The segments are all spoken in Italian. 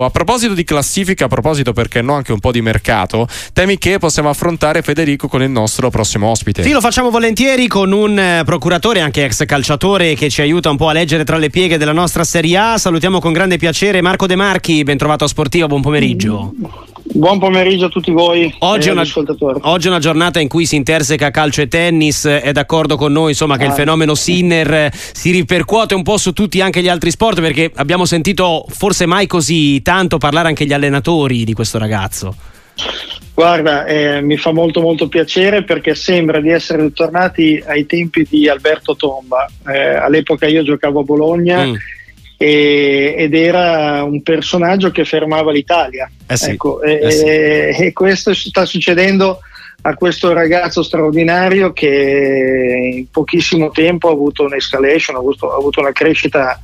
A proposito di classifica, a proposito perché no anche un po' di mercato, temi che possiamo affrontare Federico con il nostro prossimo ospite. Sì, lo facciamo volentieri con un eh, procuratore, anche ex calciatore, che ci aiuta un po' a leggere tra le pieghe della nostra Serie A. Salutiamo con grande piacere Marco De Marchi, ben trovato a Sportiva, buon pomeriggio. Buon pomeriggio a tutti voi. Oggi, è una, oggi è una giornata in cui si interseca calcio e tennis. È d'accordo con noi insomma, che ah. il fenomeno Sinner si ripercuote un po' su tutti anche gli altri sport perché abbiamo sentito forse mai così tanto parlare anche gli allenatori di questo ragazzo. Guarda, eh, mi fa molto molto piacere perché sembra di essere ritornati ai tempi di Alberto Tomba. Eh, all'epoca io giocavo a Bologna. Mm e, ed era un personaggio che fermava l'Italia. Eh sì, ecco, eh e, sì. e, questo sta succedendo a questo ragazzo straordinario che in pochissimo tempo ha avuto un'escalation, ha avuto, ha avuto una crescita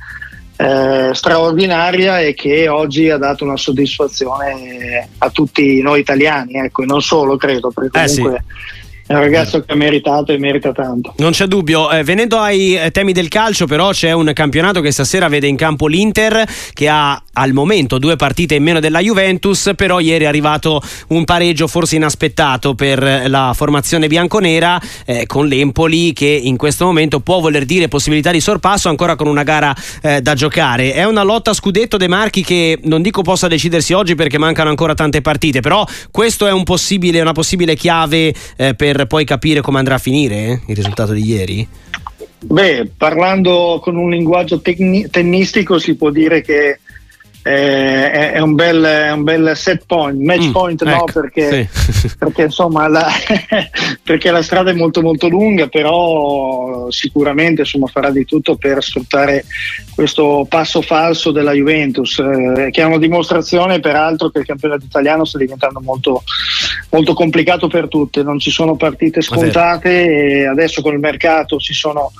eh, straordinaria e che oggi ha dato una soddisfazione a tutti noi italiani, ecco, e non solo credo, perché comunque... Eh sì è un ragazzo che ha meritato e merita tanto. Non c'è dubbio. Eh, venendo ai eh, temi del calcio, però, c'è un campionato che stasera vede in campo l'Inter, che ha al momento due partite in meno della Juventus, però ieri è arrivato un pareggio forse inaspettato per la formazione bianconera eh, con l'Empoli, che in questo momento può voler dire possibilità di sorpasso ancora con una gara eh, da giocare. È una lotta a scudetto De Marchi che non dico possa decidersi oggi perché mancano ancora tante partite, però questo è un possibile, una possibile chiave eh, per per poi capire come andrà a finire eh, il risultato di ieri? Beh, parlando con un linguaggio tecni- tennistico si può dire che eh, è, è, un bel, è, un bel, set point, match mm, point no, ecco, perché, sì. perché, insomma la, perché la strada è molto molto lunga, però sicuramente insomma, farà di tutto per sfruttare questo passo falso della Juventus, eh, che è una dimostrazione peraltro che il campionato italiano sta diventando molto, molto complicato per tutte, non ci sono partite scontate e adesso col mercato si sono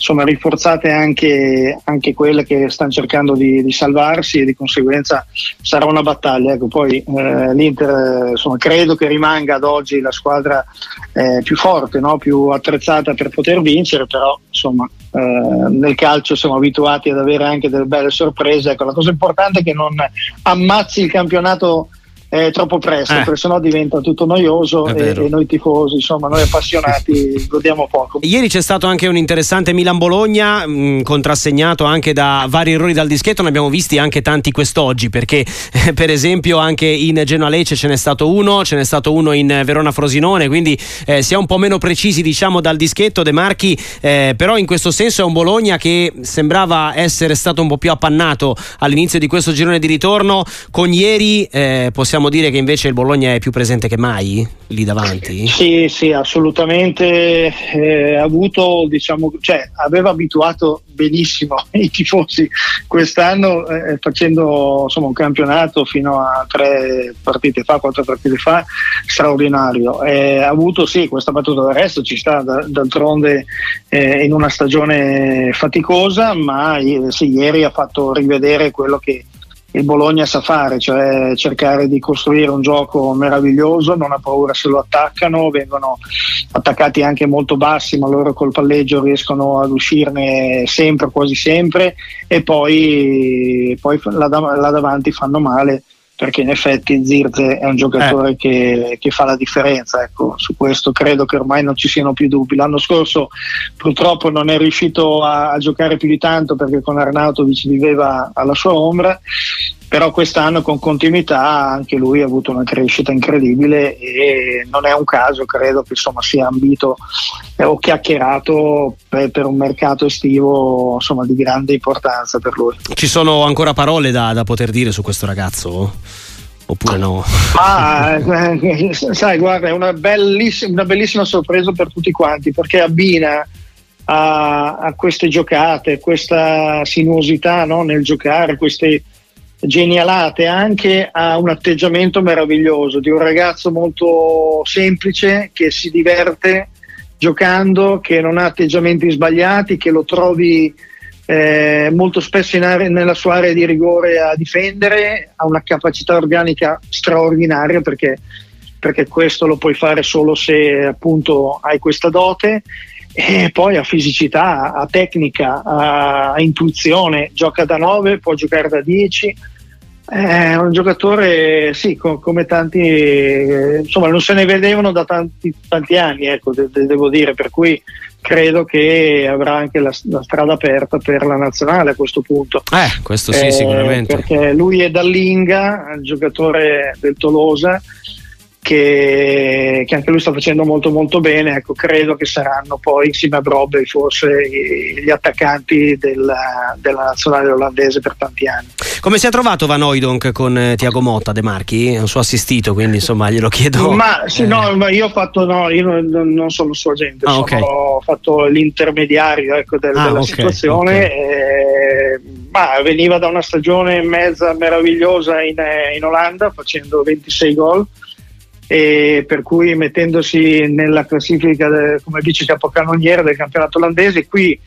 insomma, rinforzate anche, anche, quelle che stanno cercando di, di, salvarsi e di conseguenza sarà una battaglia. Ecco, poi eh, l'Inter insomma, credo che rimanga ad oggi la squadra eh, più forte, no? più attrezzata per poter vincere, però insomma, eh, nel calcio siamo abituati ad avere anche delle belle sorprese. Ecco, la cosa importante è che non ammazzi il campionato è troppo presto, eh. perché sennò diventa tutto noioso e, e, noi tifosi, insomma, noi appassionati godiamo poco. Ieri c'è stato anche un interessante Milan-Bologna, mh, mm, contrassegnato anche da vari errori dal dischetto, ne abbiamo visti anche tanti quest'oggi, perché eh, per esempio anche in Genoa-Lecce ce n'è stato uno, ce n'è stato uno in Verona-Frosinone, quindi eh, si è un po' meno precisi diciamo dal dischetto De Marchi, eh, però in questo senso è un Bologna che sembrava essere stato un po' più appannato all'inizio di questo girone di ritorno, con ieri eh, possiamo possiamo dire che invece il Bologna è più presente che mai lì davanti? Sì, sì, assolutamente. Eh, avuto, diciamo, cioè, aveva abituato benissimo i tifosi quest'anno eh, facendo insomma, un campionato fino a tre partite fa, quattro partite fa, straordinario. Eh, ha avuto sì questa battuta d'arresto, ci sta d'altronde eh, in una stagione faticosa, ma sì, ieri ha fatto rivedere quello che il Bologna sa fare, cioè cercare di costruire un gioco meraviglioso, non ha paura se lo attaccano, vengono attaccati anche molto bassi, ma loro col palleggio riescono ad uscirne sempre, quasi sempre, e poi, poi là, là davanti fanno male perché in effetti Zirze è un giocatore eh. che, che, fa la differenza, ecco, su questo credo che ormai non ci siano più dubbi. L'anno scorso purtroppo non è riuscito a, a giocare più di tanto perché con Arnautovic viveva alla sua ombra, però quest'anno con continuità anche lui ha avuto una crescita incredibile e non è un caso, credo che insomma, sia ambito eh, o chiacchierato per, per, un mercato estivo insomma, di grande importanza per lui. Ci sono ancora parole da, da poter dire su questo ragazzo? Oppure no? Ah, eh, sai, guarda, è una bellissima, una bellissima sorpresa per tutti quanti perché abbina a, a queste giocate, questa sinuosità no, nel giocare, queste genialate anche a un atteggiamento meraviglioso di un ragazzo molto semplice che si diverte giocando, che non ha atteggiamenti sbagliati, che lo trovi eh, molto spesso area, nella sua area di rigore a difendere, ha una capacità organica straordinaria perché, perché questo lo puoi fare solo se appunto hai questa dote. E poi ha fisicità, ha tecnica, ha intuizione, gioca da 9, può giocare da 10, È un giocatore, sì, co- come tanti, eh, insomma, non se ne vedevano da tanti, tanti anni, ecco, de- de- devo dire, per cui credo che avrà anche la, la, strada aperta per la nazionale a questo punto. Eh, questo sì, eh, sicuramente. Perché lui è dall'Inga, giocatore del Tolosa che, che, anche lui sta facendo molto molto bene, ecco, credo che saranno poi insieme a Brobbey forse gli attaccanti della, della, nazionale olandese per tanti anni. Come si è trovato Van Oydonk con eh, Tiago Motta De Marchi? È un suo assistito, quindi insomma glielo chiedo. Ma sì, eh. no, ma io ho fatto, no, io non, non sono il suo agente, ah, okay. ho fatto l'intermediario ecco, del, ah, della okay, situazione. Okay. E, ma veniva da una stagione e mezza meravigliosa in, eh, in Olanda facendo 26 gol e per cui mettendosi nella classifica de, come vice capocannoniere del campionato olandese qui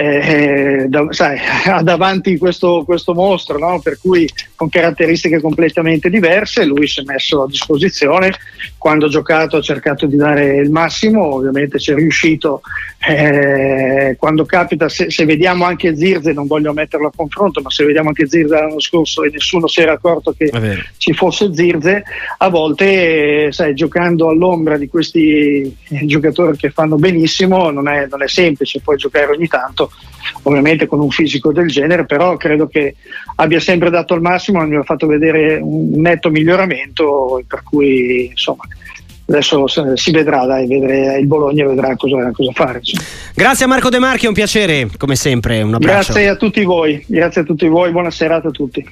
eh, da, sai, ha davanti questo, questo mostro, no? per cui con caratteristiche completamente diverse, lui si è messo a disposizione, quando ha giocato ha cercato di dare il massimo, ovviamente ci è riuscito, eh, quando capita, se, se, vediamo anche Zirze, non voglio metterlo a confronto, ma se vediamo anche Zirze l'anno scorso e nessuno si era accorto che ci fosse Zirze, a volte sai, giocando all'ombra di questi giocatori che fanno benissimo non è, non è semplice poi giocare ogni tanto ovviamente con un fisico del genere, però credo che abbia sempre dato il massimo, mi ha fatto vedere un netto miglioramento, per cui insomma adesso si vedrà, dai, vedrà il Bologna vedrà cosa, cosa fare. Insomma. Grazie a Marco De Marchi, è un piacere, come sempre, un abbraccio. Grazie a tutti voi, grazie a tutti voi, buona serata a tutti.